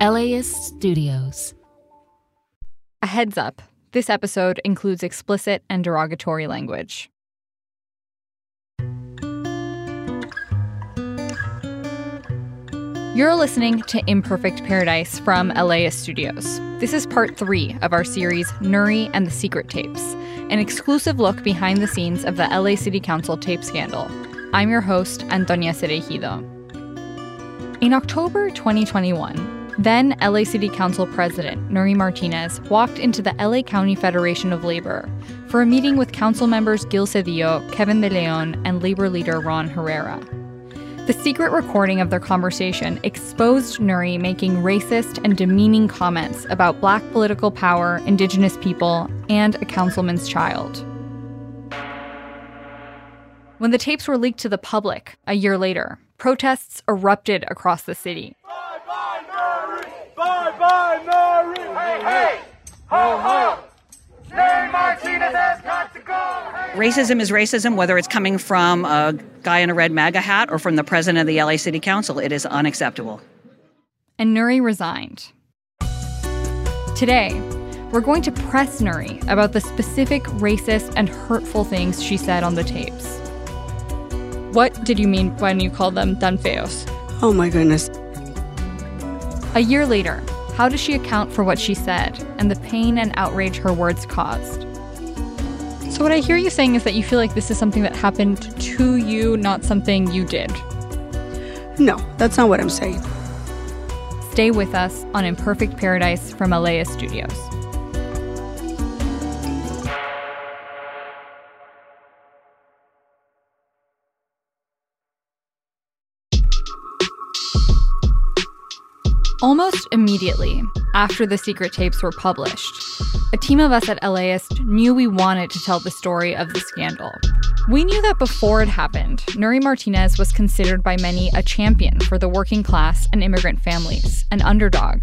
LAist Studios. A heads up this episode includes explicit and derogatory language. You're listening to Imperfect Paradise from LAist Studios. This is part three of our series, Nury and the Secret Tapes, an exclusive look behind the scenes of the LA City Council tape scandal. I'm your host, Antonia Cereijido. In October 2021, then LA City Council President Nury Martinez walked into the LA County Federation of Labor for a meeting with council members Gil Cedillo, Kevin De Leon, and labor leader Ron Herrera. The secret recording of their conversation exposed Nury making racist and demeaning comments about black political power, indigenous people, and a councilman's child. When the tapes were leaked to the public a year later, protests erupted across the city. Bye bye! Hey, hey! Ho, ho! Nury Martinez has got to go! Hey, racism is racism, whether it's coming from a guy in a red MAGA hat or from the president of the LA City Council. It is unacceptable. And Nury resigned. Today, we're going to press Nury about the specific racist and hurtful things she said on the tapes. What did you mean when you called them tan feos? Oh my goodness. A year later, how does she account for what she said and the pain and outrage her words caused? So, what I hear you saying is that you feel like this is something that happened to you, not something you did. No, that's not what I'm saying. Stay with us on Imperfect Paradise from LAist Studios. Almost immediately after the secret tapes were published, a team of us at LAist knew we wanted to tell the story of the scandal. We knew that before it happened, Nury Martinez was considered by many a champion for the working class and immigrant families, an underdog.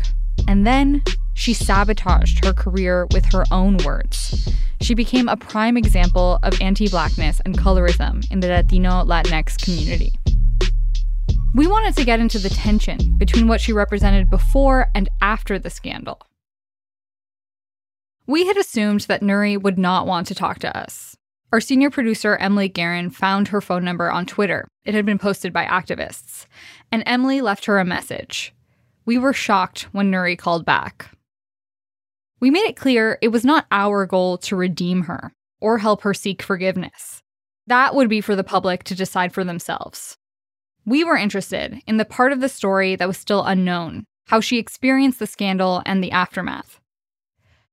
And then she sabotaged her career with her own words. She became a prime example of anti blackness and colorism in the Latino Latinx community. We wanted to get into the tension between what she represented before and after the scandal. We had assumed that Nury would not want to talk to us. Our senior producer, Emily Guerin, found her phone number on Twitter. It had been posted by activists. And Emily left her a message. We were shocked when Nury called back. We made it clear it was not our goal to redeem her or help her seek forgiveness. That would be for the public to decide for themselves. We were interested in the part of the story that was still unknown, how she experienced the scandal and the aftermath.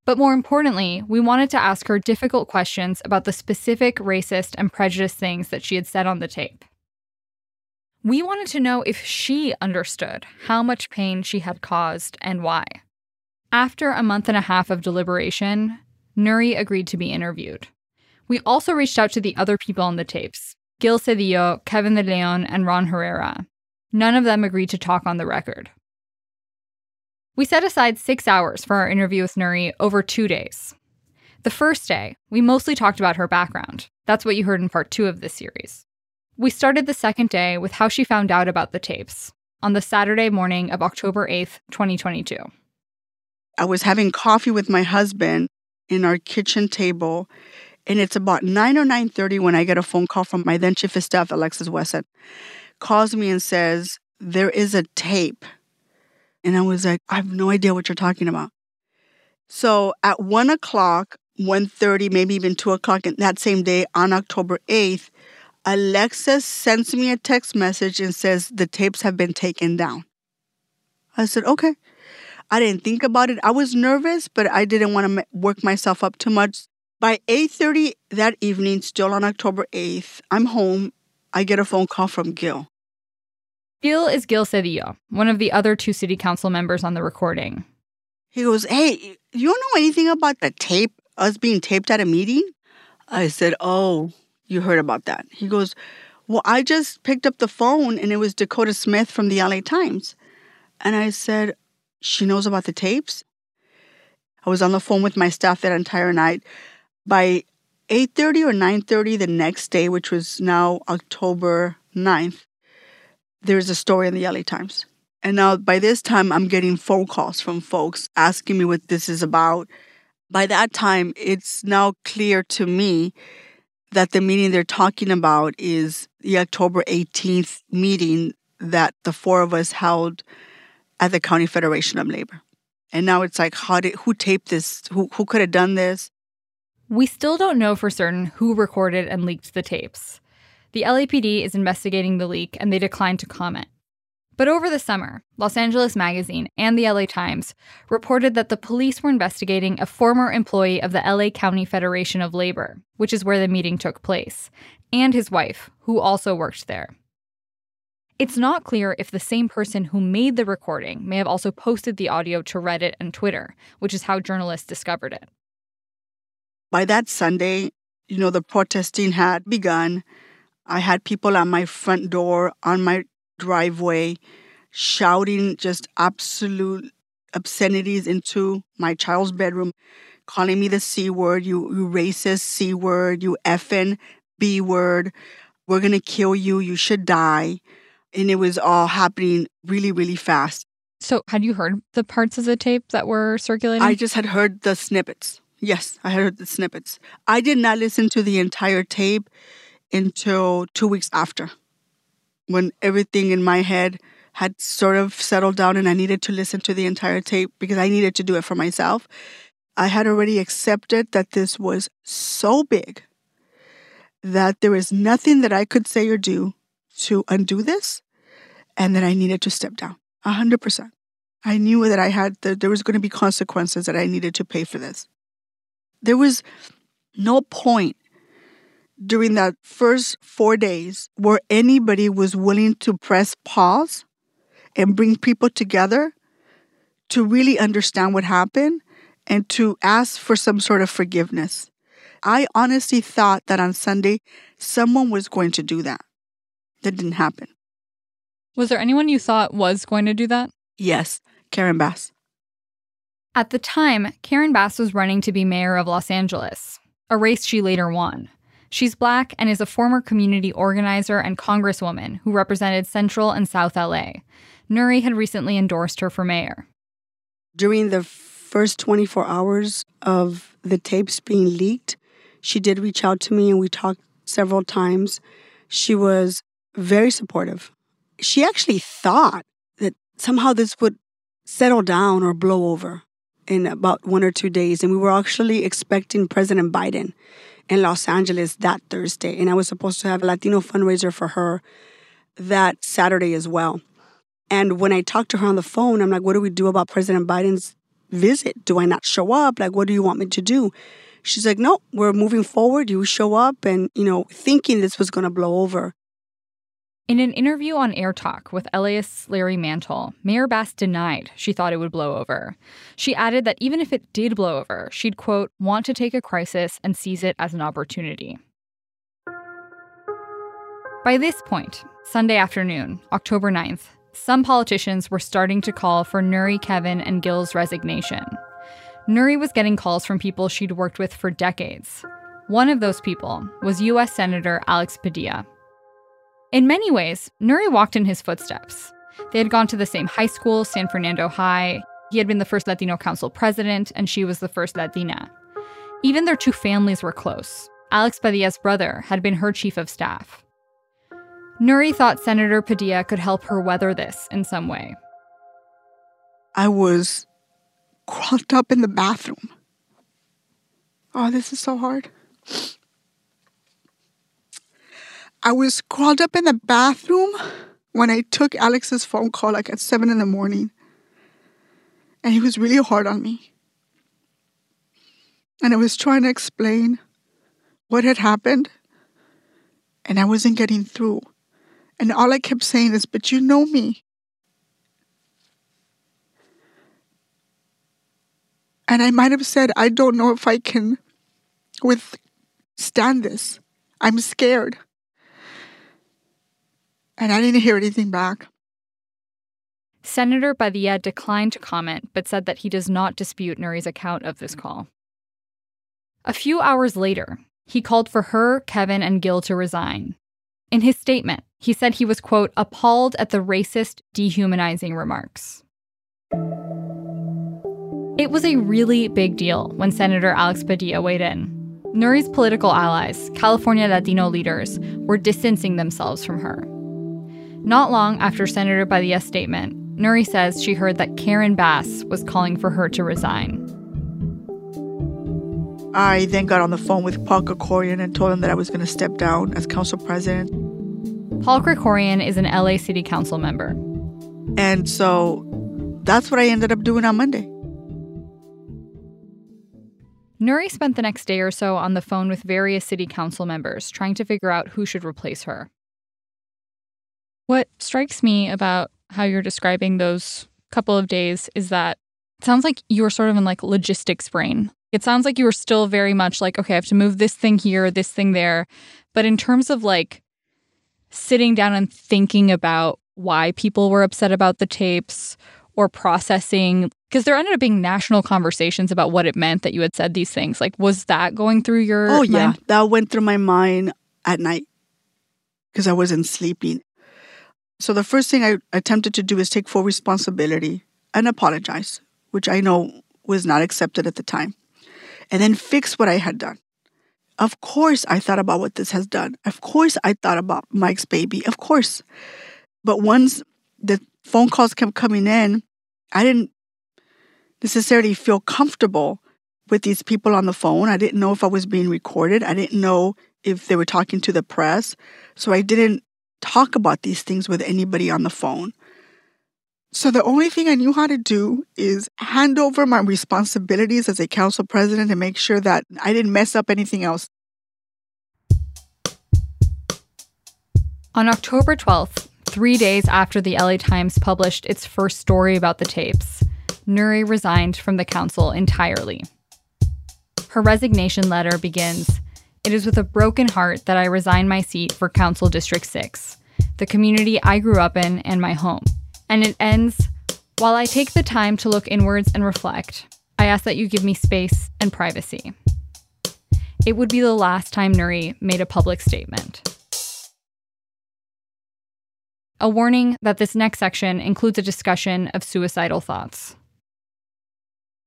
But more importantly, we wanted to ask her difficult questions about the specific racist and prejudiced things that she had said on the tape. We wanted to know if she understood how much pain she had caused and why. After a month and a half of deliberation, Nury agreed to be interviewed. We also reached out to the other people on the tapes, Gil Cedillo, Kevin De Leon, and Ron Herrera. None of them agreed to talk on the record. We set aside six hours for our interview with Nury over two days. The first day, we mostly talked about her background. That's what you heard in part two of this series. We started the second day with how she found out about the tapes on the Saturday morning of October 8th, 2022. I was having coffee with my husband in our kitchen table, and it's about 9 or 9.30 when I get a phone call from my then chief of staff, Alexis Wesson, calls me and says, there is a tape. And I was like, I have no idea what you're talking about. So at 1 o'clock, 1.30, maybe even 2 o'clock that same day on October 8th, Alexis sends me a text message and says, the tapes have been taken down. I said, okay. I didn't think about it. I was nervous, but I didn't want to work myself up too much By 8:30 that evening, still on October 8th, I'm home. I get a phone call from Gil. Gil is Gil Cedillo, one of the other two city council members on the recording. He goes, Hey, you don't know anything about the tape, us being taped at a meeting? I said, Oh, you heard about that. He goes, Well, I just picked up the phone and it was Dakota Smith from the LA Times. And I said, She knows about the tapes? I was on the phone with my staff that entire night. By 8:30 or 9:30 the next day, which was now October 9th, there's a story in the LA Times. And now by this time I'm getting phone calls from folks asking me what this is about. By that time, it's now clear to me that the meeting they're talking about is the October 18th meeting that the four of us held at the County Federation of Labor. And now it's like, how did who taped this? Who who could have done this? We still don't know for certain who recorded and leaked the tapes. The LAPD is investigating the leak and they declined to comment. But over the summer, Los Angeles Magazine and the LA Times reported that the police were investigating a former employee of the LA County Federation of Labor, which is where the meeting took place, and his wife, who also worked there. It's not clear if the same person who made the recording may have also posted the audio to Reddit and Twitter, which is how journalists discovered it. By that Sunday, you know, the protesting had begun. I had people at my front door, on my driveway, shouting just absolute obscenities into my child's bedroom, calling me the C word, you, you racist C word, you effing B word, we're gonna kill you, you should die. And it was all happening really, really fast. So, had you heard the parts of the tape that were circulating? I just had heard the snippets. Yes, I heard the snippets. I did not listen to the entire tape until two weeks after, when everything in my head had sort of settled down and I needed to listen to the entire tape because I needed to do it for myself. I had already accepted that this was so big that there is nothing that I could say or do to undo this and that I needed to step down. A hundred percent. I knew that I had that there was going to be consequences that I needed to pay for this. There was no point during that first four days where anybody was willing to press pause and bring people together to really understand what happened and to ask for some sort of forgiveness. I honestly thought that on Sunday someone was going to do that. That didn't happen. Was there anyone you thought was going to do that? Yes, Karen Bass. At the time, Karen Bass was running to be mayor of Los Angeles, a race she later won. She's black and is a former community organizer and congresswoman who represented Central and South LA. Nury had recently endorsed her for mayor. During the first 24 hours of the tapes being leaked, she did reach out to me and we talked several times. She was very supportive. She actually thought that somehow this would settle down or blow over in about one or two days. And we were actually expecting President Biden in Los Angeles that Thursday. And I was supposed to have a Latino fundraiser for her that Saturday as well. And when I talked to her on the phone, I'm like, what do we do about President Biden's visit? Do I not show up? Like, what do you want me to do? She's like, no, we're moving forward. You show up and, you know, thinking this was going to blow over. In an interview on Air Talk with LAist Larry Mantle, Mayor Bass denied she thought it would blow over. She added that even if it did blow over, she'd, quote, want to take a crisis and seize it as an opportunity. By this point, Sunday afternoon, October 9th, some politicians were starting to call for Nury, Kevin, and Gil's resignation. Nury was getting calls from people she'd worked with for decades. One of those people was U.S. Senator Alex Padilla, in many ways, Nury walked in his footsteps. They had gone to the same high school, San Fernando High. He had been the first Latino council president, and she was the first Latina. Even their two families were close. Alex Padilla's brother had been her chief of staff. Nury thought Senator Padilla could help her weather this in some way. I was cramped up in the bathroom. Oh, this is so hard. I was crawled up in the bathroom when I took Alex's phone call like at seven in the morning. And he was really hard on me. And I was trying to explain what had happened, and I wasn't getting through. And all I kept saying is, But you know me. And I might have said, I don't know if I can withstand this. I'm scared. And I didn't hear anything back. Senator Padilla declined to comment, but said that he does not dispute Nury's account of this call. A few hours later, he called for her, Kevin, and Gil to resign. In his statement, he said he was, quote, appalled at the racist, dehumanizing remarks. It was a really big deal when Senator Alex Padilla weighed in. Nury's political allies, California Latino leaders, were distancing themselves from her. Not long after Senator Padilla's statement, Nury says she heard that Karen Bass was calling for her to resign. I then got on the phone with Paul Krekorian and told him that I was going to step down as council president. Paul Krekorian is an LA City Council member. And so that's what I ended up doing on Monday. Nury spent the next day or so on the phone with various city council members trying to figure out who should replace her. What strikes me about how you're describing those couple of days is that it sounds like you were sort of in like logistics brain. It sounds like you were still very much like, okay, I have to move this thing here, this thing there. But in terms of like sitting down and thinking about why people were upset about the tapes or processing, because there ended up being national conversations about what it meant that you had said these things. Like, was that going through your Oh, yeah. mind? That went through my mind at night because I wasn't sleeping. So the first thing I attempted to do is take full responsibility and apologize, which I know was not accepted at the time, and then fix what I had done. Of course, I thought about what this has done. Of course, I thought about Mike's baby. Of course. But once the phone calls kept coming in, I didn't necessarily feel comfortable with these people on the phone. I didn't know if I was being recorded. I didn't know if they were talking to the press. So I didn't talk about these things with anybody on the phone. So the only thing I knew how to do is hand over my responsibilities as a council president and make sure that I didn't mess up anything else. On October 12th, three days after the LA Times published its first story about the tapes, Nury resigned from the council entirely. Her resignation letter begins It is with a broken heart that I resign my seat for Council District 6, the community I grew up in and my home. And it ends While I take the time to look inwards and reflect, I ask that you give me space and privacy. It would be the last time Nury made a public statement. A warning that this next section includes a discussion of suicidal thoughts.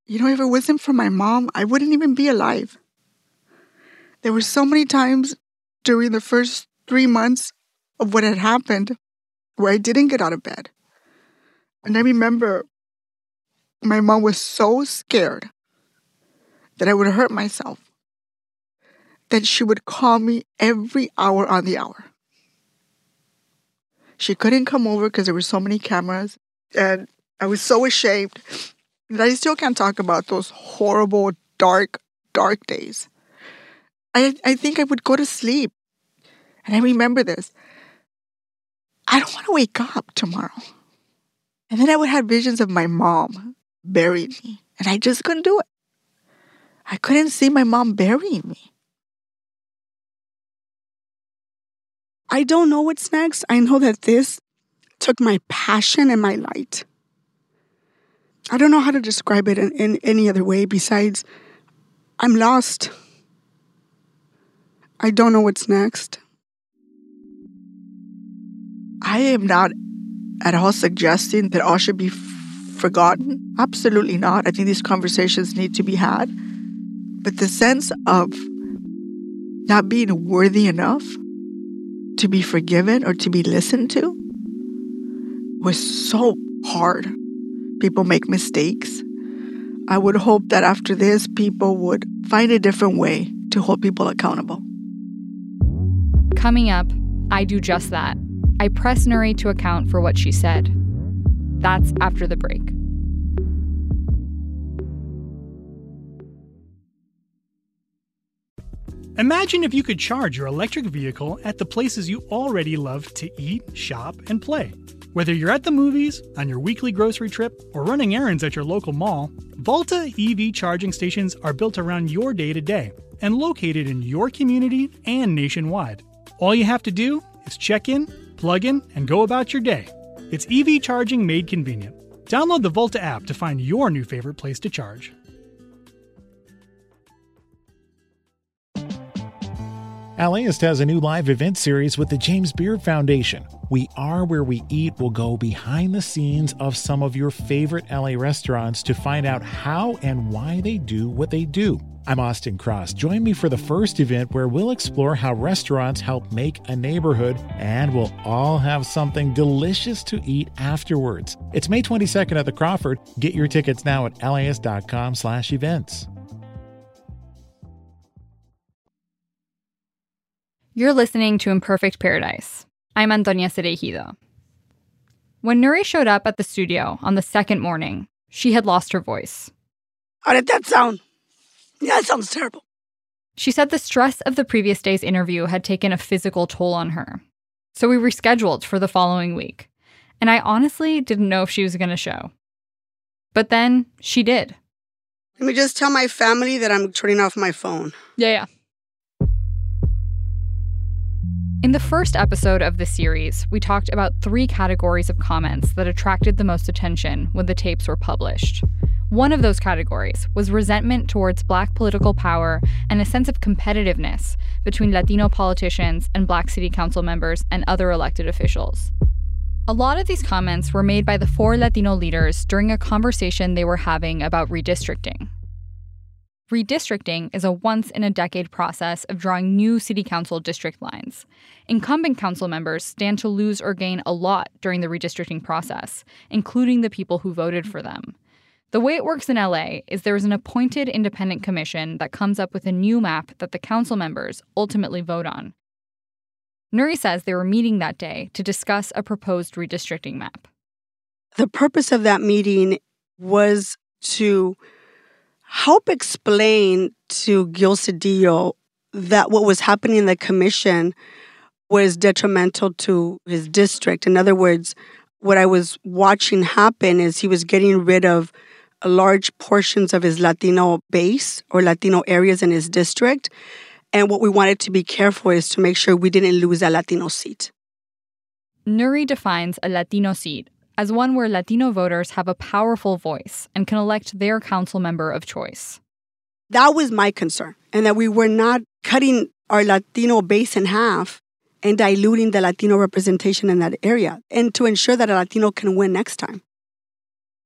You know, if it wasn't for my mom, I wouldn't even be alive. There were so many times during the first three months of what had happened where I didn't get out of bed. And I remember my mom was so scared that I would hurt myself that she would call me every hour on the hour. She couldn't come over because there were so many cameras, and I was so ashamed that I still can't talk about those horrible, dark, dark days. I, I think I would go to sleep. And I remember this. I don't want to wake up tomorrow. And then I would have visions of my mom burying me. And I just couldn't do it. I couldn't see my mom burying me. I don't know what's next. I know that this took my passion and my light. I don't know how to describe it in, in any other way besides I'm lost. I don't know what's next. I am not at all suggesting that all should be f- forgotten. Absolutely not. I think these conversations need to be had. But the sense of not being worthy enough to be forgiven or to be listened to was so hard. People make mistakes. I would hope that after this, people would find a different way to hold people accountable. Coming up, I do just that. I press Nury to account for what she said. That's after the break. Imagine if you could charge your electric vehicle at the places you already love to eat, shop, and play. Whether you're at the movies, on your weekly grocery trip, or running errands at your local mall, Volta EV charging stations are built around your day to day and located in your community and nationwide. All you have to do is check in, plug in, and go about your day. It's EV charging made convenient. Download the Volta app to find your new favorite place to charge. LAist has a new live event series with the James Beard Foundation. We Are Where We Eat will go behind the scenes of some of your favorite LA restaurants to find out how and why they do what they do. I'm Austin Cross. Join me for the first event where we'll explore how restaurants help make a neighborhood and we'll all have something delicious to eat afterwards. It's May 22nd at the Crawford. Get your tickets now at laist.com slash events. You're listening to Imperfect Paradise. I'm Antonia Cereijido. When Nury showed up at the studio on the second morning, she had lost her voice. How did that sound? Yeah, that sounds terrible. She said the stress of the previous day's interview had taken a physical toll on her. So we rescheduled for the following week. And I honestly didn't know if she was going to show. But then she did. Let me just tell my family that I'm turning off my phone. Yeah, yeah. In the first episode of the series, we talked about three categories of comments that attracted the most attention when the tapes were published. One of those categories was resentment towards black political power and a sense of competitiveness between Latino politicians and black city council members and other elected officials. A lot of these comments were made by the four Latino leaders during a conversation they were having about redistricting. Redistricting is a once in a decade process of drawing new city council district lines. Incumbent council members stand to lose or gain a lot during the redistricting process, including the people who voted for them. The way it works in LA is there is an appointed independent commission that comes up with a new map that the council members ultimately vote on. Nury says they were meeting that day to discuss a proposed redistricting map. The purpose of that meeting was to help explain to Gil Cedillo that what was happening in the commission was detrimental to his district. In other words, what I was watching happen is he was getting rid of large portions of his Latino base or Latino areas in his district. And what we wanted to be careful is to make sure we didn't lose a Latino seat. Nury defines a Latino seat as one where Latino voters have a powerful voice and can elect their council member of choice. That was my concern, and that we were not cutting our Latino base in half and diluting the Latino representation in that area, and to ensure that a Latino can win next time.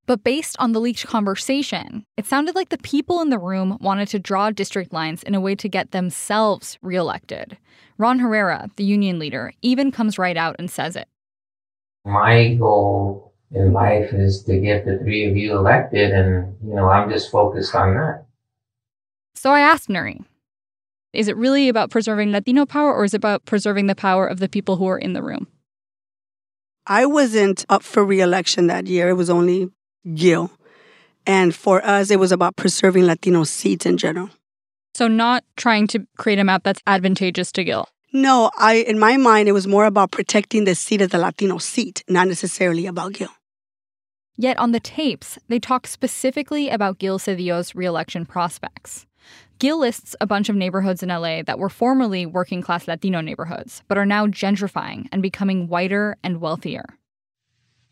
But based on the leaked conversation, it sounded like the people in the room wanted to draw district lines in a way to get themselves reelected. Ron Herrera, the union leader, even comes right out and says it my goal in life is to get the three of you elected, and you know, I'm just focused on that. So I asked Nury, is it really about preserving Latino power, or is it about preserving the power of the people who are in the room? I wasn't up for reelection that year. It was only Gil. And for us, it was about preserving Latino seats in general. So, not trying to create a map that's advantageous to Gil. No, I in my mind it was more about protecting the seat of the Latino seat, not necessarily about Gil. Yet on the tapes, they talk specifically about Gil Cedillo's reelection prospects. Gil lists a bunch of neighborhoods in LA that were formerly working class Latino neighborhoods, but are now gentrifying and becoming whiter and wealthier.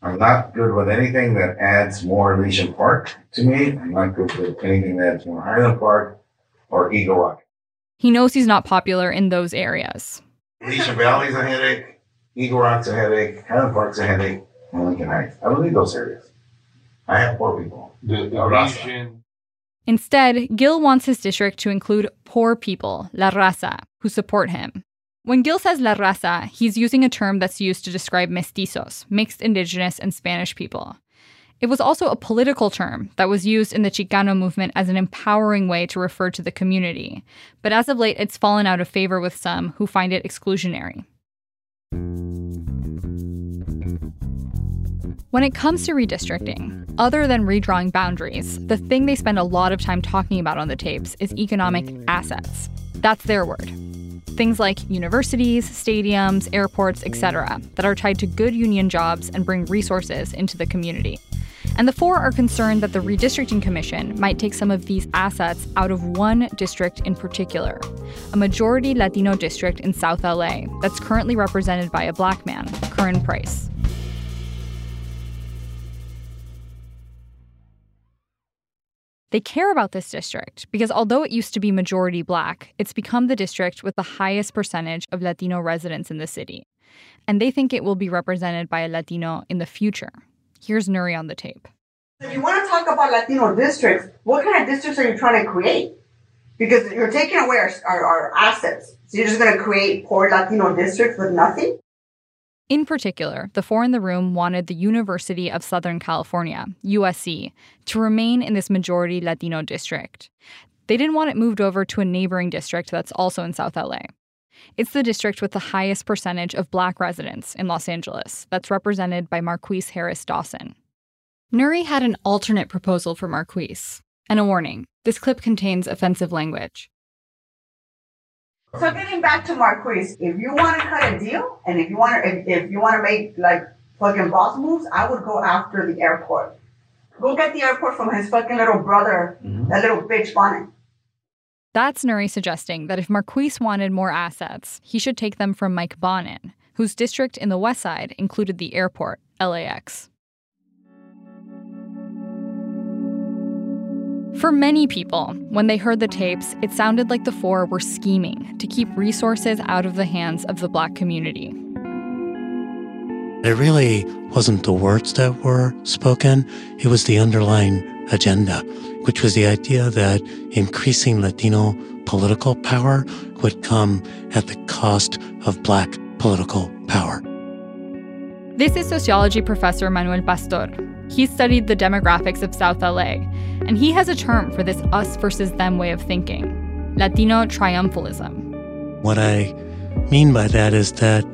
I'm not good with anything that adds more Elysian Park to me. I'm not good with anything that adds more Highland Park or Eagle Rock. He knows he's not popular in those areas. Elysian Valley's a headache. Eagle Rock's a headache. Highland Park's a headache. And Lincoln Heights. I don't need those areas. I have poor people. The, the region. Instead, Gil wants his district to include poor people, La Raza, who support him. When Gil says La Raza, he's using a term that's used to describe mestizos, mixed indigenous and Spanish people. It was also a political term that was used in the Chicano movement as an empowering way to refer to the community, but as of late it's fallen out of favor with some who find it exclusionary. When it comes to redistricting, other than redrawing boundaries, the thing they spend a lot of time talking about on the tapes is economic assets. That's their word. Things like universities, stadiums, airports, etc., that are tied to good union jobs and bring resources into the community. And the four are concerned that the Redistricting Commission might take some of these assets out of one district in particular, a majority Latino district in South LA that's currently represented by a black man, Curran Price. They care about this district because although it used to be majority black, it's become the district with the highest percentage of Latino residents in the city. And they think it will be represented by a Latino in the future. Here's Nury on the tape. If you want to talk about Latino districts, what kind of districts are you trying to create? Because you're taking away our, our, our assets. So you're just going to create poor Latino districts with nothing? In particular, the four in the room wanted the University of Southern California, USC, to remain in this majority Latino district. They didn't want it moved over to a neighboring district that's also in South LA. It's the district with the highest percentage of black residents in Los Angeles, that's represented by Marqueece Harris Dawson. Nury had an alternate proposal for Marqueece, and a warning this clip contains offensive language. So getting back to Marqueece, if you want to cut a deal, and if you want to, if, if you want to make like fucking boss moves, I would go after the airport. Go get the airport from his fucking little brother, mm-hmm. that little bitch Bonin. That's Nury suggesting that if Marqueece wanted more assets, he should take them from Mike Bonin, whose district in the west side included the airport, LAX. For many people, when they heard the tapes, it sounded like the four were scheming to keep resources out of the hands of the black community. It really wasn't the words that were spoken, it was the underlying agenda, which was the idea that increasing Latino political power would come at the cost of black political power. This is sociology professor Manuel Pastor. He studied the demographics of South LA, and he has a term for this us versus them way of thinking Latino triumphalism. What I mean by that is that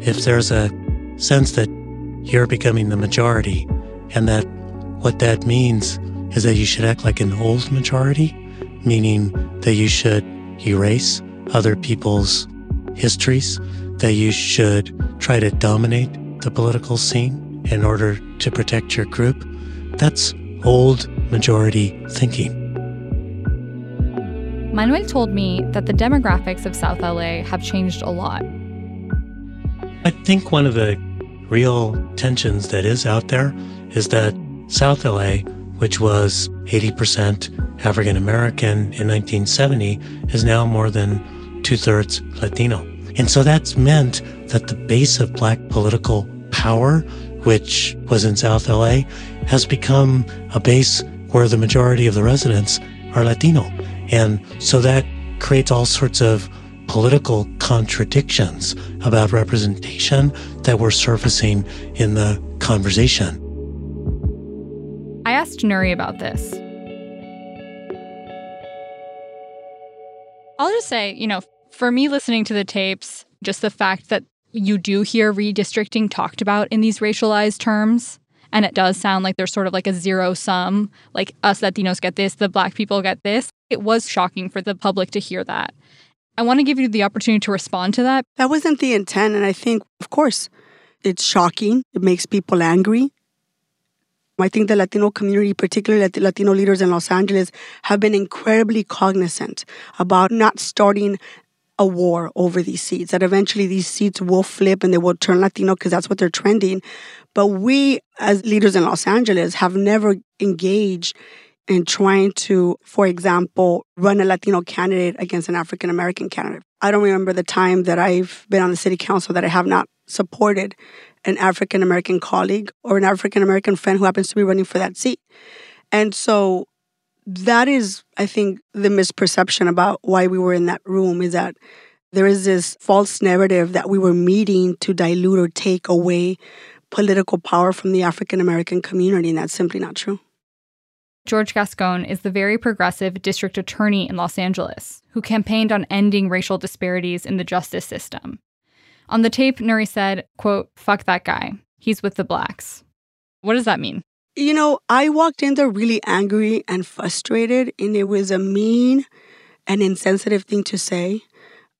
if there's a sense that you're becoming the majority, and that what that means is that you should act like an old majority, meaning that you should erase other people's histories, that you should try to dominate the political scene in order to protect your group, that's old majority thinking. Manuel told me that the demographics of South LA have changed a lot. I think one of the real tensions that is out there is that South LA, which was 80% African American in 1970, is now more than two thirds Latino. And so that's meant that the base of black political power which was in South LA, has become a base where the majority of the residents are Latino. And so that creates all sorts of political contradictions about representation that were surfacing in the conversation. I asked Nury about this. I'll just say, you know, for me listening to the tapes, just the fact that you do hear redistricting talked about in these racialized terms. And it does sound like there's sort of like a zero sum, like us Latinos get this, the black people get this. It was shocking for the public to hear that. I want to give you the opportunity to respond to that. That wasn't the intent. And I think, of course, it's shocking. It makes people angry. I think the Latino community, particularly Latino leaders in Los Angeles, have been incredibly cognizant about not starting a war over these seats, that eventually these seats will flip and they will turn Latino because that's what they're trending. But we, as leaders in Los Angeles, have never engaged in trying to, for example, run a Latino candidate against an African American candidate. I don't remember the time that I've been on the city council that I have not supported an African American colleague or an African American friend who happens to be running for that seat. And so that is, I think, the misperception about why we were in that room is that there is this false narrative that we were meeting to dilute or take away political power from the African American community, and that's simply not true. George Gascon is the very progressive district attorney in Los Angeles who campaigned on ending racial disparities in the justice system. On the tape, Nury said, quote, fuck that guy. He's with the blacks. What does that mean? You know, I walked in there really angry and frustrated, and it was a mean and insensitive thing to say.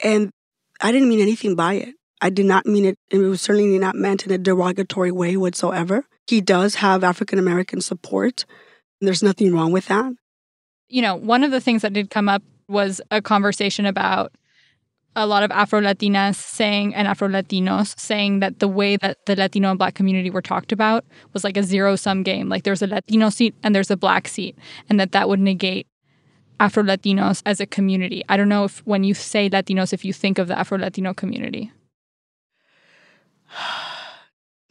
And I didn't mean anything by it. I did not mean it, it was certainly not meant in a derogatory way whatsoever. He does have African American support. And there's nothing wrong with that. You know, one of the things that did come up was a conversation about a lot of Afro Latinas saying and Afro Latinos saying that the way that the Latino and Black community were talked about was like a zero sum game. Like there's a Latino seat and there's a Black seat, and that that would negate Afro Latinos as a community. I don't know if when you say Latinos, if you think of the Afro Latino community.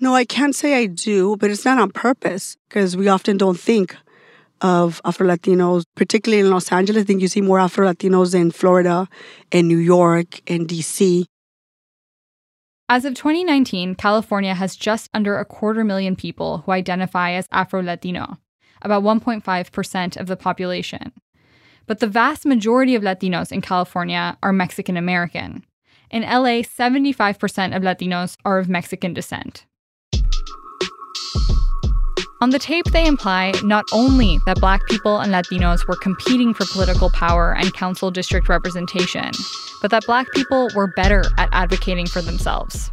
No, I can't say I do, but it's not on purpose because we often don't think of Afro Latinos, particularly in Los Angeles. I think you see more Afro Latinos in Florida, in New York, in DC. As of 2019, California has just under a quarter million people who identify as Afro Latino, about 1.5% of the population. But the vast majority of Latinos in California are Mexican American. In LA, 75% of Latinos are of Mexican descent. On the tape, they imply not only that Black people and Latinos were competing for political power and council district representation, but that Black people were better at advocating for themselves.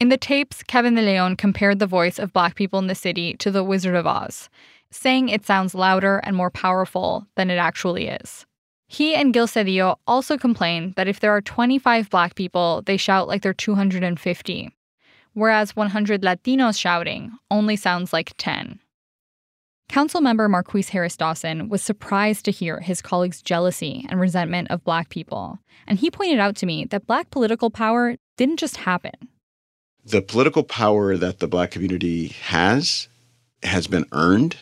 In the tapes, Kevin De Leon compared the voice of Black people in the city to the Wizard of Oz, saying it sounds louder and more powerful than it actually is. He and Gil Cedillo also complain that if there are 25 Black people, they shout like they're 250, whereas 100 Latinos shouting only sounds like 10. Councilmember Marqueece Harris Dawson was surprised to hear his colleagues' jealousy and resentment of Black people, and he pointed out to me that Black political power didn't just happen. The political power that the Black community has has been earned.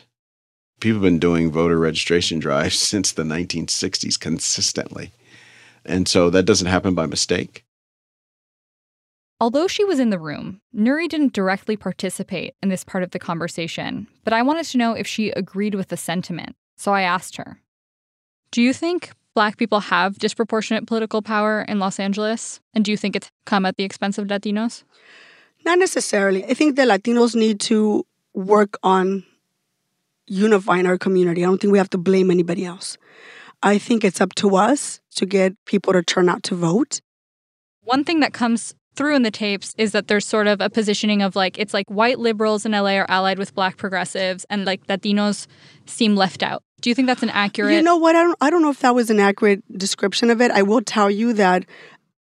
People have been doing voter registration drives since the 1960s consistently. And so that doesn't happen by mistake. Although she was in the room, Nury didn't directly participate in this part of the conversation, but I wanted to know if she agreed with the sentiment, so I asked her Do you think Black people have disproportionate political power in Los Angeles? And do you think it's come at the expense of Latinos? Not necessarily. I think the Latinos need to work on unifying our community. I don't think we have to blame anybody else. I think it's up to us to get people to turn out to vote. One thing that comes through in the tapes is that there's sort of a positioning of like it's like white liberals in LA are allied with black progressives and like Latinos seem left out. Do you think that's an accurate You know what? I don't I don't know if that was an accurate description of it. I will tell you that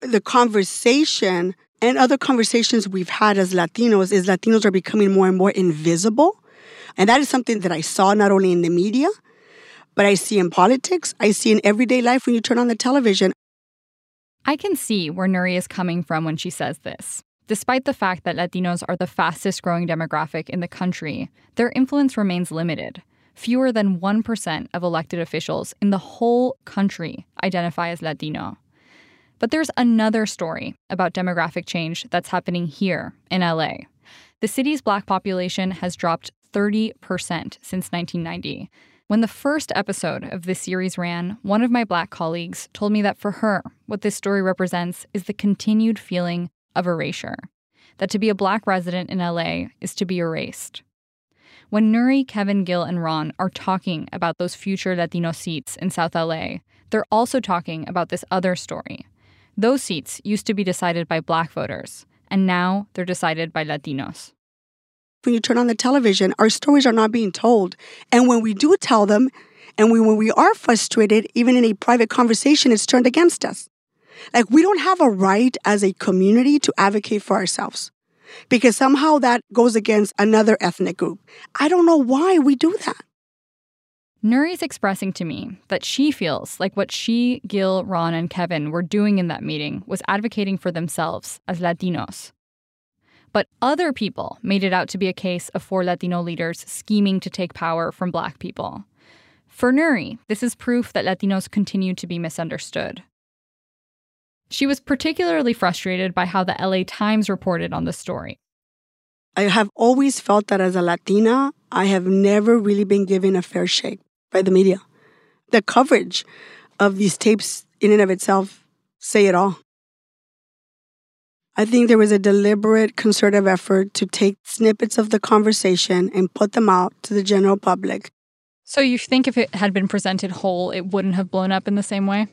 the conversation and other conversations we've had as Latinos is Latinos are becoming more and more invisible. And that is something that I saw not only in the media, but I see in politics, I see in everyday life when you turn on the television. I can see where Nury is coming from when she says this. Despite the fact that Latinos are the fastest growing demographic in the country, their influence remains limited. Fewer than 1% of elected officials in the whole country identify as Latino. But there's another story about demographic change that's happening here in LA. The city's black population has dropped 30% since 1990. When the first episode of this series ran, one of my black colleagues told me that for her, what this story represents is the continued feeling of erasure. That to be a black resident in LA is to be erased. When Nury, Kevin, Gil, and Ron are talking about those future Latino seats in South LA, they're also talking about this other story. Those seats used to be decided by black voters, and now they're decided by Latinos when you turn on the television, our stories are not being told. And when we do tell them, and we, when we are frustrated, even in a private conversation, it's turned against us. Like we don't have a right as a community to advocate for ourselves because somehow that goes against another ethnic group. I don't know why we do that. Nury's expressing to me that she feels like what she, Gil, Ron, and Kevin were doing in that meeting was advocating for themselves as Latinos. But other people made it out to be a case of four Latino leaders scheming to take power from black people. For Nury, this is proof that Latinos continue to be misunderstood. She was particularly frustrated by how the LA Times reported on the story. I have always felt that as a Latina, I have never really been given a fair shake by the media. The coverage of these tapes, in and of itself, say it all. I think there was a deliberate, concerted effort to take snippets of the conversation and put them out to the general public. So you think if it had been presented whole, it wouldn't have blown up in the same way?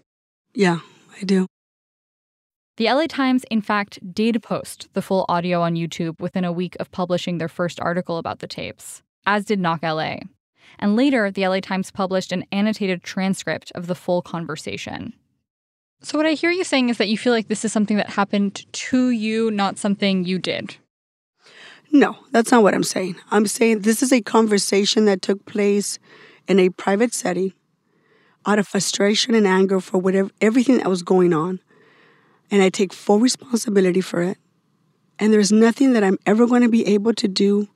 Yeah, I do. The LA Times, in fact, did post the full audio on YouTube within a week of publishing their first article about the tapes, as did Knock LA. And later, the LA Times published an annotated transcript of the full conversation. So, what I hear you saying is that you feel like this is something that happened to you, not something you did. No, that's not what I'm saying. I'm saying this is a conversation that took place in a private setting out of frustration and anger for whatever everything that was going on. And I take full responsibility for it. And there's nothing that I'm ever going to be able to do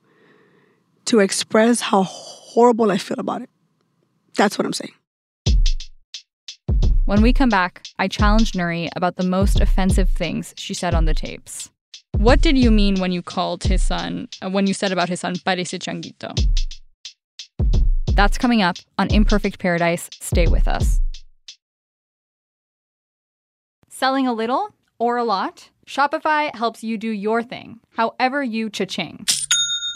to express how horrible I feel about it. That's what I'm saying. When we come back, I challenged Nury about the most offensive things she said on the tapes. What did you mean when you called his son, uh, when you said about his son, parece changuito? That's coming up on Imperfect Paradise. Stay with us. Selling a little or a lot? Shopify helps you do your thing, however you cha-ching.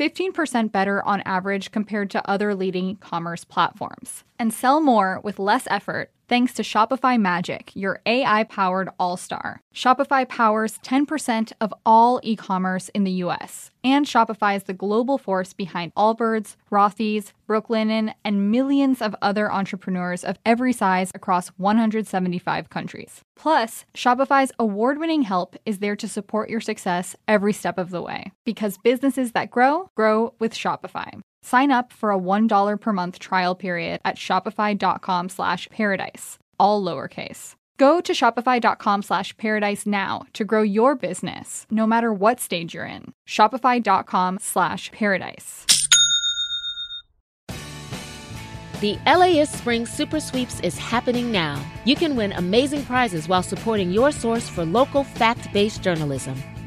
15% better on average compared to other leading commerce platforms. And sell more with less effort thanks to Shopify Magic, your AI powered all star. Shopify powers 10% of all e commerce in the US. And Shopify is the global force behind Allbirds, Rothy's, Brooklinen, and millions of other entrepreneurs of every size across 175 countries. Plus, Shopify's award winning help is there to support your success every step of the way. Because businesses that grow, grow with Shopify. Sign up for a $1 per month trial period at shopify.com slash paradise, all lowercase. Go to shopify.com slash paradise now to grow your business, no matter what stage you're in. Shopify.com slash paradise. The LAist Spring Super Sweeps is happening now. You can win amazing prizes while supporting your source for local fact based journalism.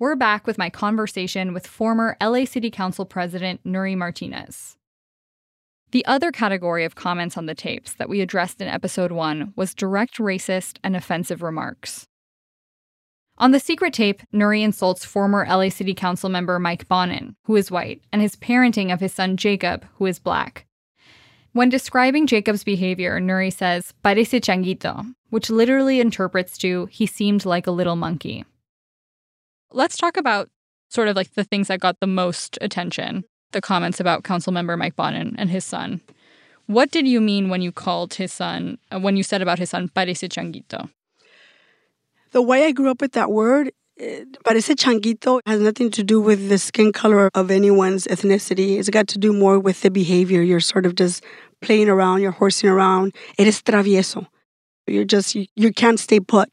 We're back with my conversation with former LA City Council President Nury Martinez. The other category of comments on the tapes that we addressed in episode one was direct racist and offensive remarks. On the secret tape, Nury insults former LA City Council member Mike Bonin, who is white, and his parenting of his son Jacob, who is black. When describing Jacob's behavior, Nury says, parece changuito, which literally interprets to, he seemed like a little monkey. Let's talk about sort of like the things that got the most attention the comments about Councilmember Mike Bonin and his son. What did you mean when you called his son, uh, when you said about his son, parece changuito? The way I grew up with that word, eh, parece changuito, has nothing to do with the skin color of anyone's ethnicity. It's got to do more with the behavior. You're sort of just playing around, you're horsing around. Eres travieso. You're just, you, you can't stay put.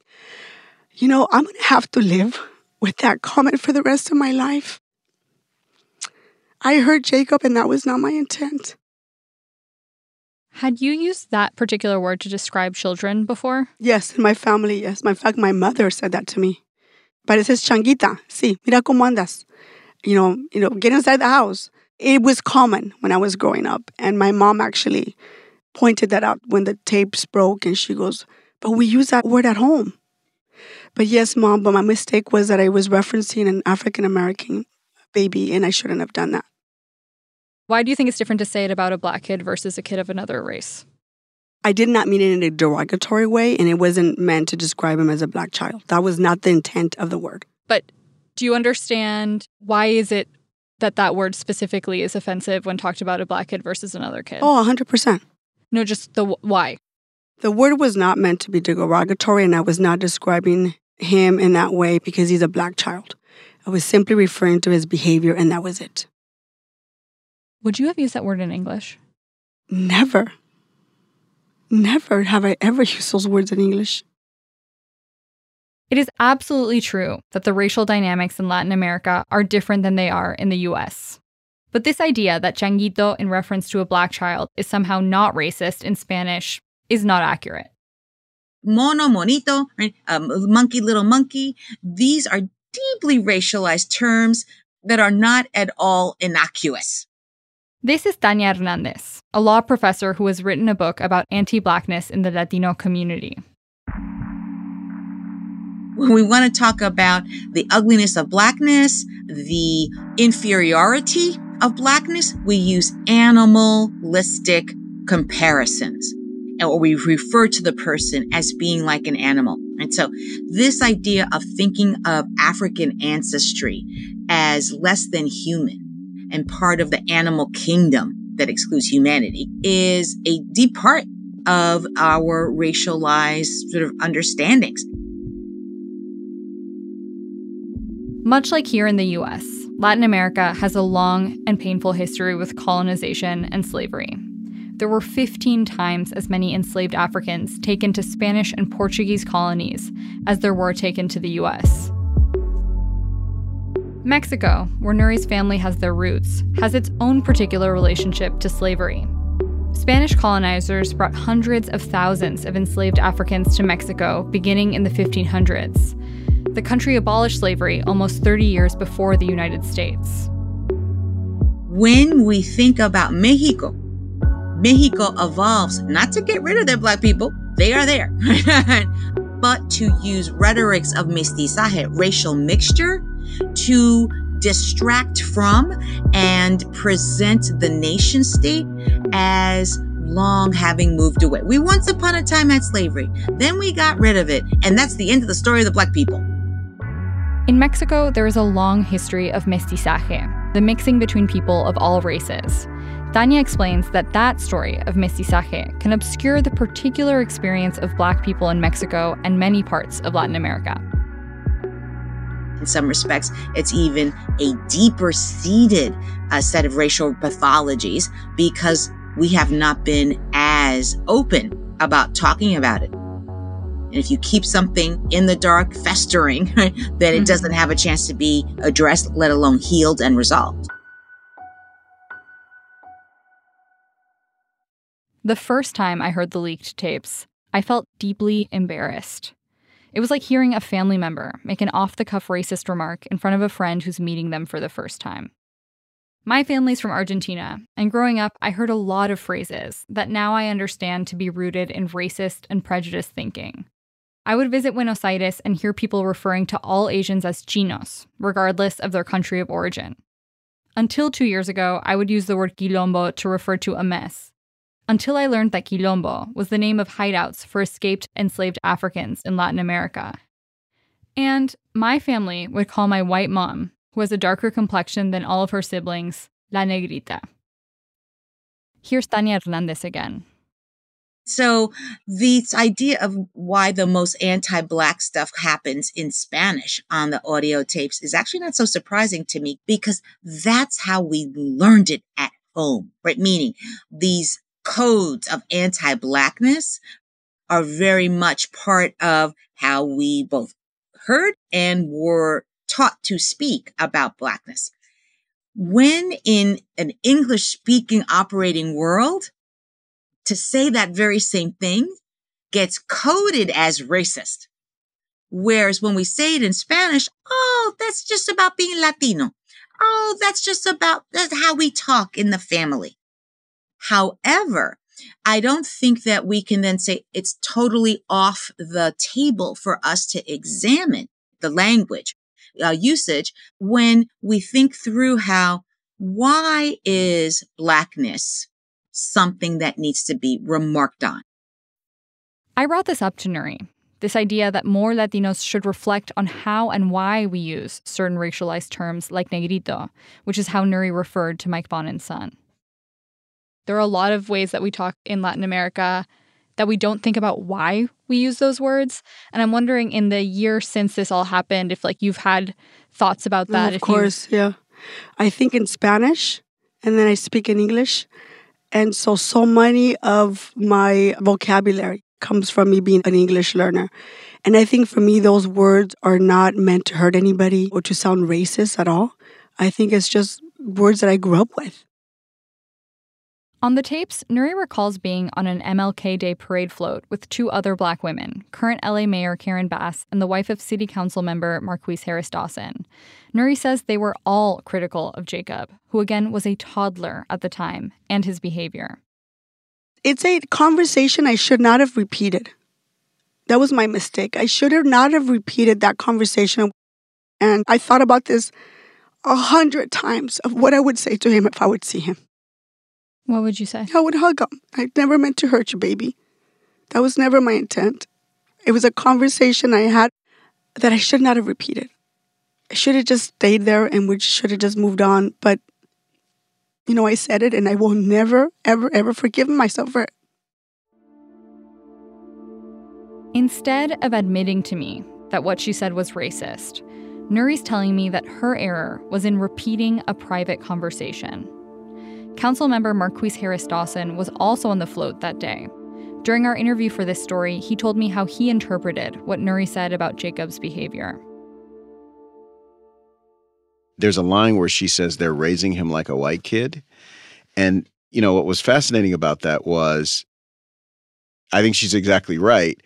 You know, I'm going to have to live with that comment for the rest of my life. I hurt Jacob, and that was not my intent. Had you used that particular word to describe children before? Yes, in my family, yes. In fact, my mother said that to me. Pareces changuita. Sí, mira cómo andas. You know, you know, get inside the house. It was common when I was growing up. And my mom actually pointed that out when the tapes broke and she goes, But we use that word at home. But yes, mom, but my mistake was that I was referencing an African American baby and I shouldn't have done that. Why do you think it's different to say it about a black kid versus a kid of another race? I did not mean it in a derogatory way, and it wasn't meant to describe him as a black child. That was not the intent of the word. But do you understand why is it that that word specifically is offensive when talked about a black kid versus another kid? Oh, 100%. No, just the why. The word was not meant to be derogatory, and I was not describing him in that way because he's a black child. I was simply referring to his behavior, and that was it. Would you have used that word in English? Never. Never have I ever used those words in English. It is absolutely true that the racial dynamics in Latin America are different than they are in the US. But this idea that changuito in reference to a black child is somehow not racist in Spanish is not accurate. Mono, monito, right? Um, monkey, little monkey. These are deeply racialized terms that are not at all innocuous. This is Tania Hernandez, a law professor who has written a book about anti blackness in the Latino community. When we want to talk about the ugliness of blackness, the inferiority of blackness, we use animalistic comparisons. Or we refer to the person as being like an animal. And so this idea of thinking of African ancestry as less than human and part of the animal kingdom that excludes humanity is a deep part of our racialized sort of understandings. Much like here in the US, Latin America has a long and painful history with colonization and slavery. There were 15 times as many enslaved Africans taken to Spanish and Portuguese colonies as there were taken to the US. Mexico, where Nury's family has their roots, has its own particular relationship to slavery. Spanish colonizers brought hundreds of thousands of enslaved Africans to Mexico beginning in the 1500s the country abolished slavery almost 30 years before the United States. When we think about Mexico, Mexico evolves not to get rid of their black people, they are there, but to use rhetorics of mestizaje, racial mixture, to distract from and present the nation state as long having moved away. We once upon a time had slavery, then we got rid of it, and that's the end of the story of the black people. In Mexico, there is a long history of mestizaje, the mixing between people of all races. Tania explains that that story of mestizaje can obscure the particular experience of black people in Mexico and many parts of Latin America. In some respects, it's even a deeper seated uh, set of racial pathologies because we have not been as open about talking about it. And if you keep something in the dark festering, then it mm-hmm. doesn't have a chance to be addressed, let alone healed and resolved. The first time I heard the leaked tapes, I felt deeply embarrassed. It was like hearing a family member make an off the cuff racist remark in front of a friend who's meeting them for the first time. My family's from Argentina, and growing up, I heard a lot of phrases that now I understand to be rooted in racist and prejudiced thinking. I would visit Buenos Aires and hear people referring to all Asians as chinos, regardless of their country of origin. Until two years ago, I would use the word quilombo to refer to a mess. Until I learned that quilombo was the name of hideouts for escaped enslaved Africans in Latin America. And my family would call my white mom, who has a darker complexion than all of her siblings, La Negrita. Here's Tania Hernandez again. So this idea of why the most anti-black stuff happens in Spanish on the audio tapes is actually not so surprising to me because that's how we learned it at home, right? Meaning these codes of anti-blackness are very much part of how we both heard and were taught to speak about blackness. When in an English speaking operating world, to say that very same thing gets coded as racist. Whereas when we say it in Spanish, oh, that's just about being Latino. Oh, that's just about, that's how we talk in the family. However, I don't think that we can then say it's totally off the table for us to examine the language uh, usage when we think through how why is blackness something that needs to be remarked on. I brought this up to Nury this idea that more Latinos should reflect on how and why we use certain racialized terms like negrito, which is how Nury referred to Mike Bonin's son. There are a lot of ways that we talk in Latin America that we don't think about why we use those words. And I'm wondering in the year since this all happened, if like you've had thoughts about that. of course, yeah. I think in Spanish and then I speak in English. And so, so many of my vocabulary comes from me being an English learner. And I think for me, those words are not meant to hurt anybody or to sound racist at all. I think it's just words that I grew up with. On the tapes, Nury recalls being on an MLK Day parade float with two other black women, current LA Mayor Karen Bass and the wife of City Council member Marqueece Harris Dawson. Nury says they were all critical of Jacob, who again was a toddler at the time, and his behavior. It's a conversation I should not have repeated. That was my mistake. I should have not have repeated that conversation. And I thought about this a hundred times of what I would say to him if I would see him. What would you say? I would hug him. I never meant to hurt you, baby. That was never my intent. It was a conversation I had that I should not have repeated. I should have just stayed there and we should have just moved on. But, you know, I said it and I will never, ever, ever forgive myself for it. Instead of admitting to me that what she said was racist, Nury's telling me that her error was in repeating a private conversation. Councilmember Marqueece Harris Dawson was also on the float that day. During our interview for this story, he told me how he interpreted what Nury said about Jacob's behavior. There's a line where she says they're raising him like a white kid. And, you know, what was fascinating about that was I think she's exactly right.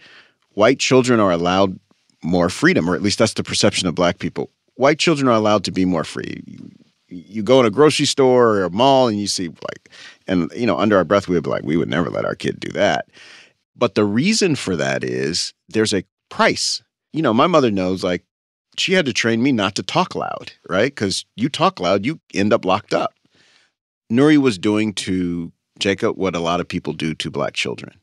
White children are allowed more freedom, or at least that's the perception of black people. White children are allowed to be more free you go in a grocery store or a mall and you see like, and you know, under our breath we would be like, we would never let our kid do that. But the reason for that is there's a price. You know, my mother knows like she had to train me not to talk loud, right? Because you talk loud, you end up locked up. nury was doing to Jacob what a lot of people do to black children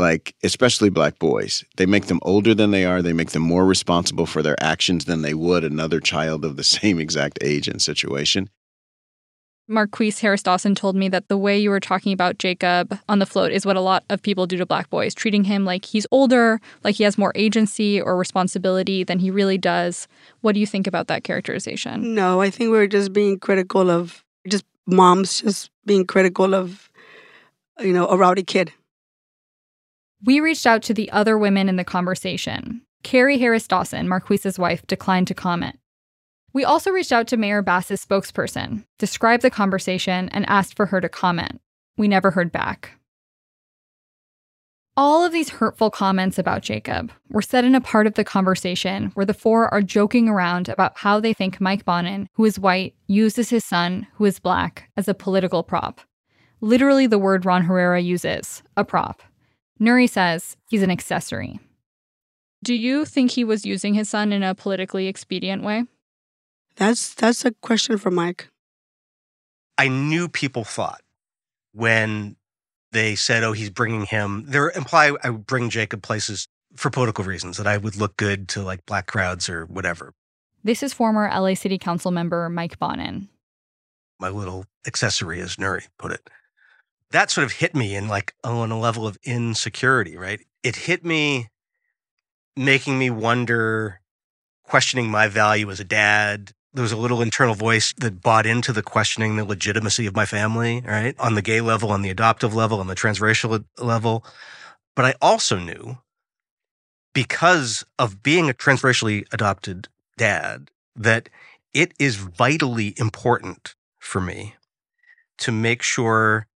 like especially black boys. They make them older than they are. They make them more responsible for their actions than they would another child of the same exact age and situation. Marqueece harris dawson told me that the way you were talking about jacob on the float is what a lot of people do to black boys treating him like he's older like he has more agency or responsibility than he really does. What do you think about that characterization? No i think we're just being critical of just moms just being critical of you know a rowdy kid we reached out to the other women in the conversation. Carrie Harris Dawson, Marqueece's wife, declined to comment. We also reached out to Mayor Bass's spokesperson, described the conversation, and asked for her to comment. We never heard back. All of these hurtful comments about Jacob were said in a part of the conversation where the four are joking around about how they think Mike Bonin, who is white, uses his son, who is black, as a political prop. Literally, the word Ron Herrera uses a prop. Nury says he's an accessory. Do you think he was using his son in a politically expedient way? That's that's a question for Mike. I knew people thought when they said, "Oh, he's bringing him." They imply I would bring Jacob places for political reasons that I would look good to like black crowds or whatever. This is former LA City Council member Mike Bonin. My little accessory, as Nury put it that sort of hit me in like oh, on a level of insecurity, right? It hit me making me wonder, questioning my value as a dad. There was a little internal voice that bought into the questioning the legitimacy of my family, right? On the gay level, on the adoptive level, on the transracial level. But I also knew because of being a transracially adopted dad that it is vitally important for me to make sure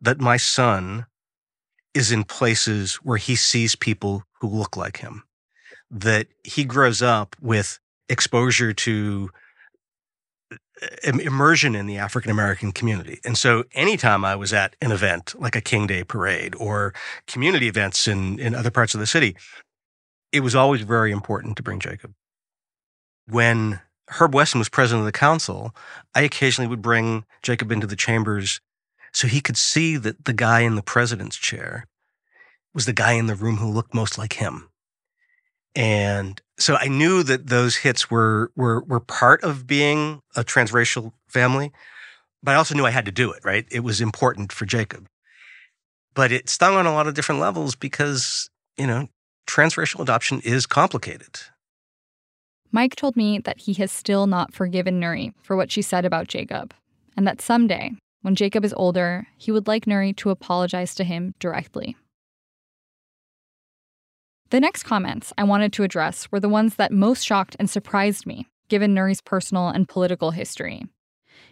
that my son is in places where he sees people who look like him, that he grows up with exposure to uh, immersion in the African American community. And so anytime I was at an event like a King Day parade or community events in, in other parts of the city, it was always very important to bring Jacob. When Herb Wesson was president of the council, I occasionally would bring Jacob into the chambers so he could see that the guy in the president's chair was the guy in the room who looked most like him. And so I knew that those hits were were were part of being a transracial family, but I also knew I had to do it, right? It was important for Jacob. But it stung on a lot of different levels because, you know, transracial adoption is complicated. Mike told me that he has still not forgiven Nury for what she said about Jacob, and that someday, when Jacob is older, he would like Nury to apologize to him directly. The next comments I wanted to address were the ones that most shocked and surprised me, given Nury's personal and political history.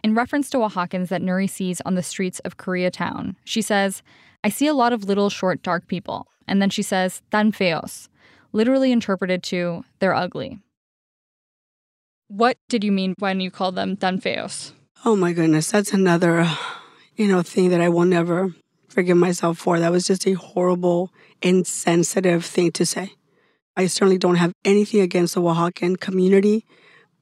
In reference to Oaxacans that Nury sees on the streets of Koreatown, she says, I see a lot of little, short, dark people. And then she says, tan feos, literally interpreted to, they're ugly. What did you mean when you called them tan feos? Oh my goodness, that's another, you know, thing that I will never forgive myself for. That was just a horrible, insensitive thing to say. I certainly don't have anything against the Oaxacan community.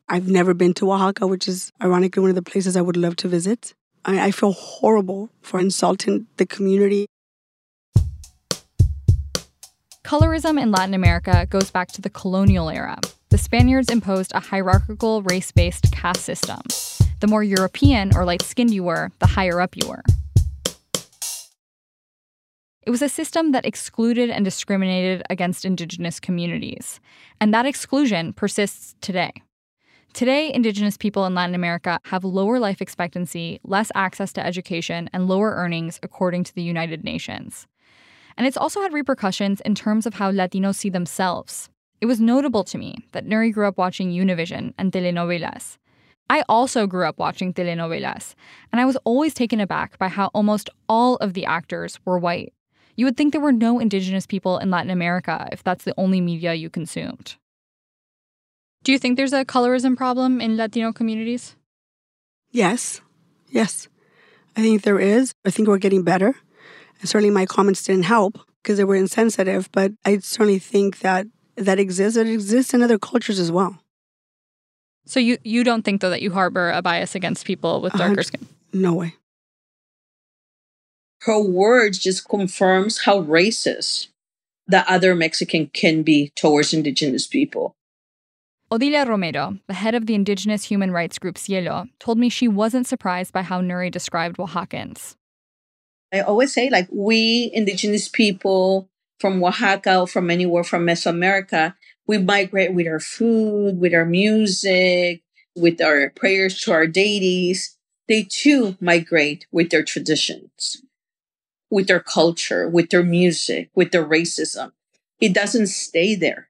I've never been to Oaxaca, which is ironically one of the places I would love to visit. I, I feel horrible for insulting the community. Colorism in Latin America goes back to the colonial era. The Spaniards imposed a hierarchical race based caste system. The more European or light skinned you were, the higher up you were. It was a system that excluded and discriminated against indigenous communities, and that exclusion persists today. Today, Indigenous people in Latin America have lower life expectancy, less access to education, and lower earnings, according to the United Nations. And it's also had repercussions in terms of how Latinos see themselves. It was notable to me that Nury grew up watching Univision and telenovelas. I also grew up watching telenovelas, and I was always taken aback by how almost all of the actors were white. You would think there were no indigenous people in Latin America if that's the only media you consumed. Do you think there's a colorism problem in Latino communities? Yes, yes. I think there is. I think we're getting better. And certainly my comments didn't help because they were insensitive, but I certainly think that that exists. It exists in other cultures as well. So you, you don't think, though, that you harbor a bias against people with darker skin? No way her words just confirms how racist the other Mexican can be towards indigenous people. Odilia Romero, the head of the indigenous human rights group Cielo, told me she wasn't surprised by how Nury described Oaxacans. I always say, like, we indigenous people from Oaxaca or from anywhere from Mesoamerica, we migrate with our food, with our music, with our prayers to our deities. They too migrate with their traditions with their culture, with their music, with their racism. It doesn't stay there.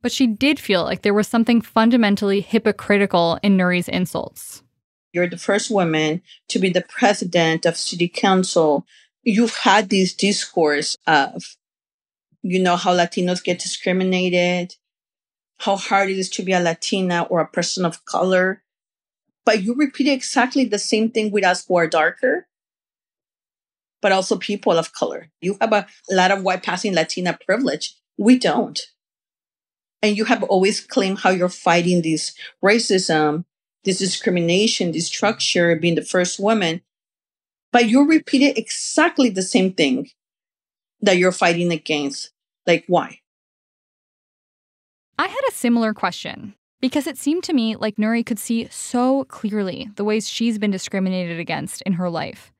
But she did feel like there was something fundamentally hypocritical in Nury's insults. You're the first woman to be the president of city council. You've had this discourse of, you know, how Latinos get discriminated, how hard it is to be a Latina or a person of color. But you repeat exactly the same thing with us who are darker but also people of color. You have a lot of white passing Latina privilege. We don't. And you have always claimed how you're fighting this racism, this discrimination, this structure, being the first woman. But you repeated exactly the same thing that you're fighting against. Like, why? I had a similar question because it seemed to me like Nury could see so clearly the ways she's been discriminated against in her life.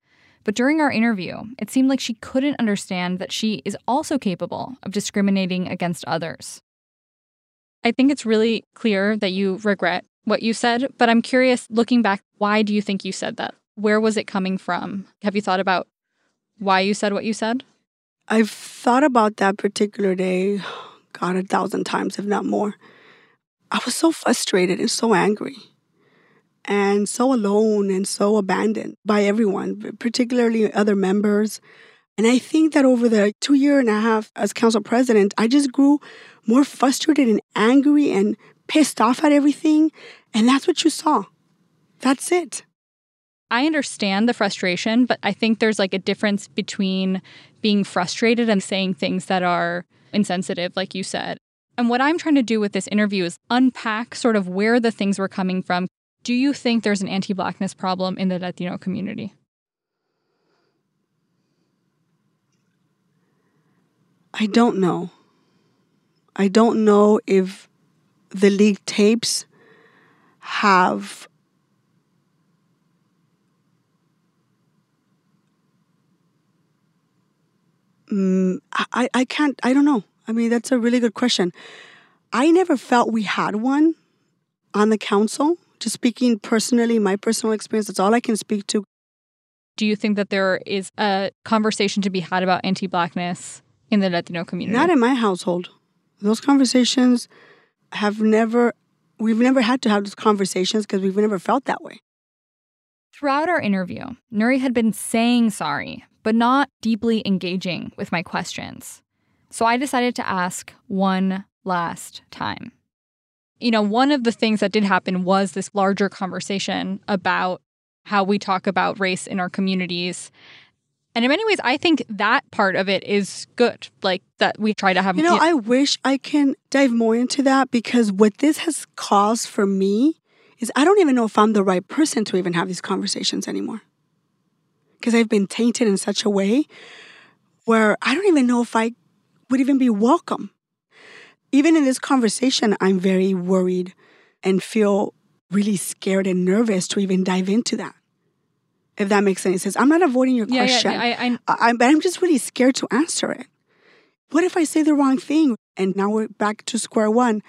But during our interview, it seemed like she couldn't understand that she is also capable of discriminating against others. I think it's really clear that you regret what you said, but I'm curious, looking back, why do you think you said that? Where was it coming from? Have you thought about why you said what you said? I've thought about that particular day, God, a thousand times, if not more. I was so frustrated and so angry and so alone and so abandoned by everyone, particularly other members. And I think that over the two year and a half as council president, I just grew more frustrated and angry and pissed off at everything. And that's what you saw. That's it. I understand the frustration, but I think there's like a difference between being frustrated and saying things that are insensitive, like you said. And what I'm trying to do with this interview is unpack sort of where the things were coming from do you think there's an anti blackness problem in the Latino community? I don't know. I don't know if the league tapes have Mm, I, I can't, I don't know. I mean, that's a really good question. I never felt we had one on the council. Just speaking personally, my personal experience, that's all I can speak to. Do you think that there is a conversation to be had about anti blackness in the Latino community? Not in my household. Those conversations have never, we've never had to have those conversations because we've never felt that way. Throughout our interview, Nury had been saying sorry, but not deeply engaging with my questions. So I decided to ask one last time. You know, one of the things that did happen was this larger conversation about how we talk about race in our communities. And in many ways, I think that part of it is good. Like that we try to have. You know, I wish I can dive more into that because what this has caused for me is I don't even know if I'm the right person to even have these conversations anymore. Because I've been tainted in such a way where I don't even know if I would even be welcome. Even in this conversation, I'm very worried and feel really scared and nervous to even dive into that. If that makes any sense. I'm not avoiding your Yeah, yeah, question. I- I- I, but I'm just really scared to answer it. What if I say the wrong thing? And now we're back to square one.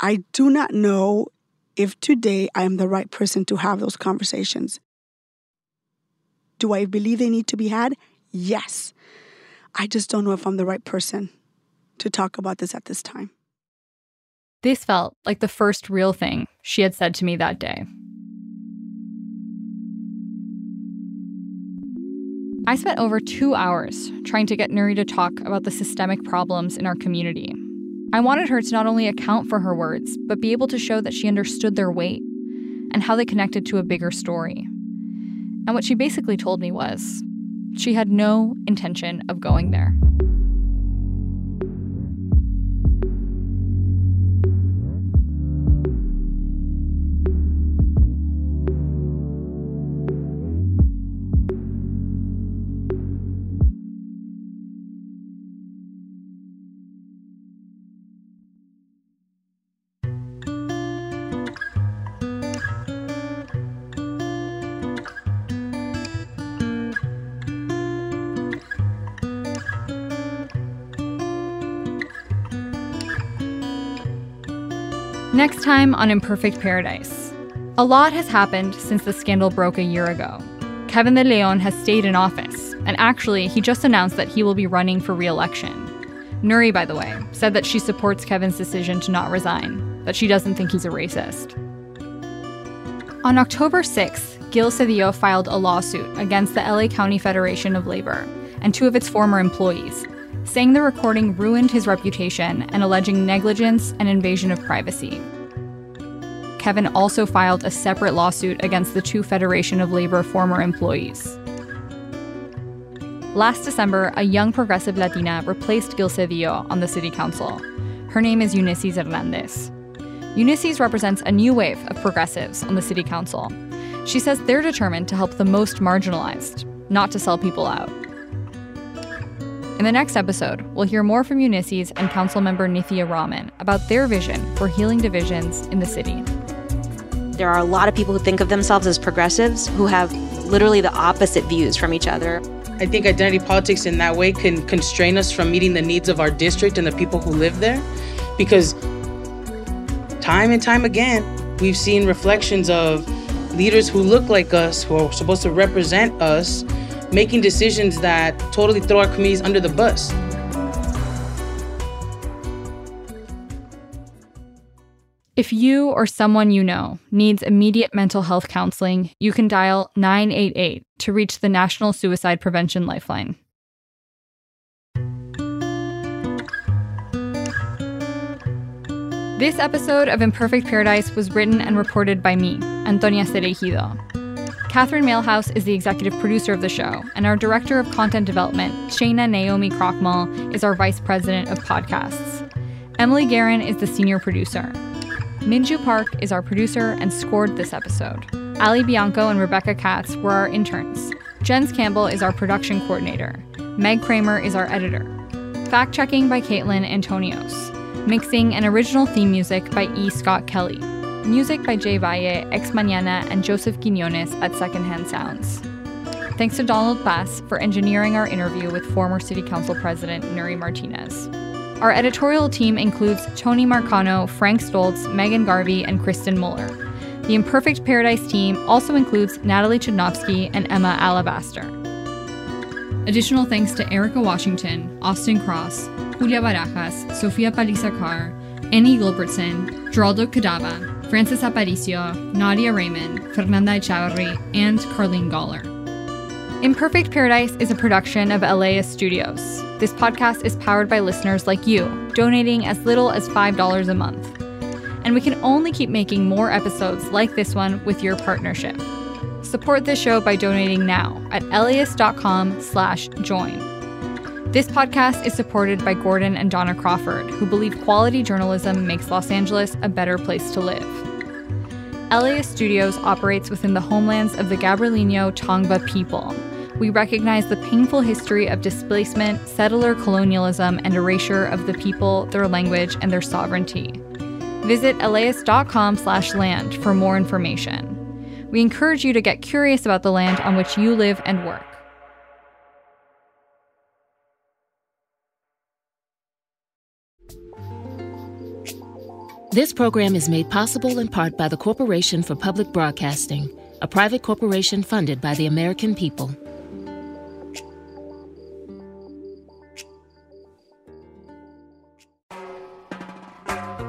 I do not know if today I am the right person to have those conversations. Do I believe they need to be had? Yes. I just don't know if I'm the right person to talk about this at this time. This felt like the first real thing she had said to me that day. I spent over two hours trying to get Nury to talk about the systemic problems in our community. I wanted her to not only account for her words, but be able to show that she understood their weight and how they connected to a bigger story. And what she basically told me was she had no intention of going there. Next time on Imperfect Paradise. A lot has happened since the scandal broke a year ago. Kevin De Leon has stayed in office, and actually, he just announced that he will be running for re election. Nury, by the way, said that she supports Kevin's decision to not resign, that she doesn't think he's a racist. On October 6th, Gil Cedillo filed a lawsuit against the LA County Federation of Labor and two of its former employees, saying the recording ruined his reputation and alleging negligence and invasion of privacy. Kevin also filed a separate lawsuit against the two Federation of Labor former employees. Last December, a young progressive Latina replaced Gil Cedillo on the city council. Her name is Eunisses Hernandez. Eunisses represents a new wave of progressives on the city council. She says they're determined to help the most marginalized, not to sell people out. In the next episode, we'll hear more from Eunisses and Councilmember Nithya Raman about their vision for healing divisions in the city. There are a lot of people who think of themselves as progressives who have literally the opposite views from each other. I think identity politics in that way can constrain us from meeting the needs of our district and the people who live there because time and time again, we've seen reflections of leaders who look like us, who are supposed to represent us, making decisions that totally throw our communities under the bus. If you or someone you know needs immediate mental health counseling, you can dial 988 to reach the National Suicide Prevention Lifeline. This episode of Imperfect Paradise was written and reported by me, Antonia Cereijido. Catherine Mailhouse is the executive producer of the show, and our director of content development, Shana Naomi Krochmal, is our vice president of podcasts. Emily Guerin is the senior producer. Minju Park is our producer and scored this episode. Ali Bianco and Rebecca Katz were our interns. Jens Campbell is our production coordinator. Meg Kramer is our editor. Fact checking by Caitlin Antonios. Mixing and original theme music by E. Scott Kelly. Music by Jay Valle, Ex Mañana, and Joseph Quinones at Secondhand Sounds. Thanks to Donald Bass for engineering our interview with former City Council President Nury Martinez. Our editorial team includes Tony Marcano, Frank Stoltze, Megan Garvey, and Kristen Muller. The Imperfect Paradise team also includes Natalie Chudnovsky and Emma Alabaster. Additional thanks to Erica Washington, Austin Cross, Julia Barajas, Sofia Paliza Carr, Annie Gilbertson, Geraldo Cadava, Frances Aparicio, Nadia Raymond, Fernanda Echavarri, and Carlene Galler. Imperfect Paradise is a production of LAist Studios. This podcast is powered by listeners like you, donating as little as $5 a month. And we can only keep making more episodes like this one with your partnership. Support this show by donating now at LAist.com slash join. This podcast is supported by Gordon and Dona Crawford, who believe quality journalism makes Los Angeles a better place to live. LAist Studios operates within the homelands of the Gabrielino Tongva people. We recognize the painful history of displacement, settler colonialism, and erasure of the people, their language, and their sovereignty. Visit laist.com slash land for more information. We encourage you to get curious about the land on which you live and work. This program is made possible in part by the Corporation for Public Broadcasting, a private corporation funded by the American people.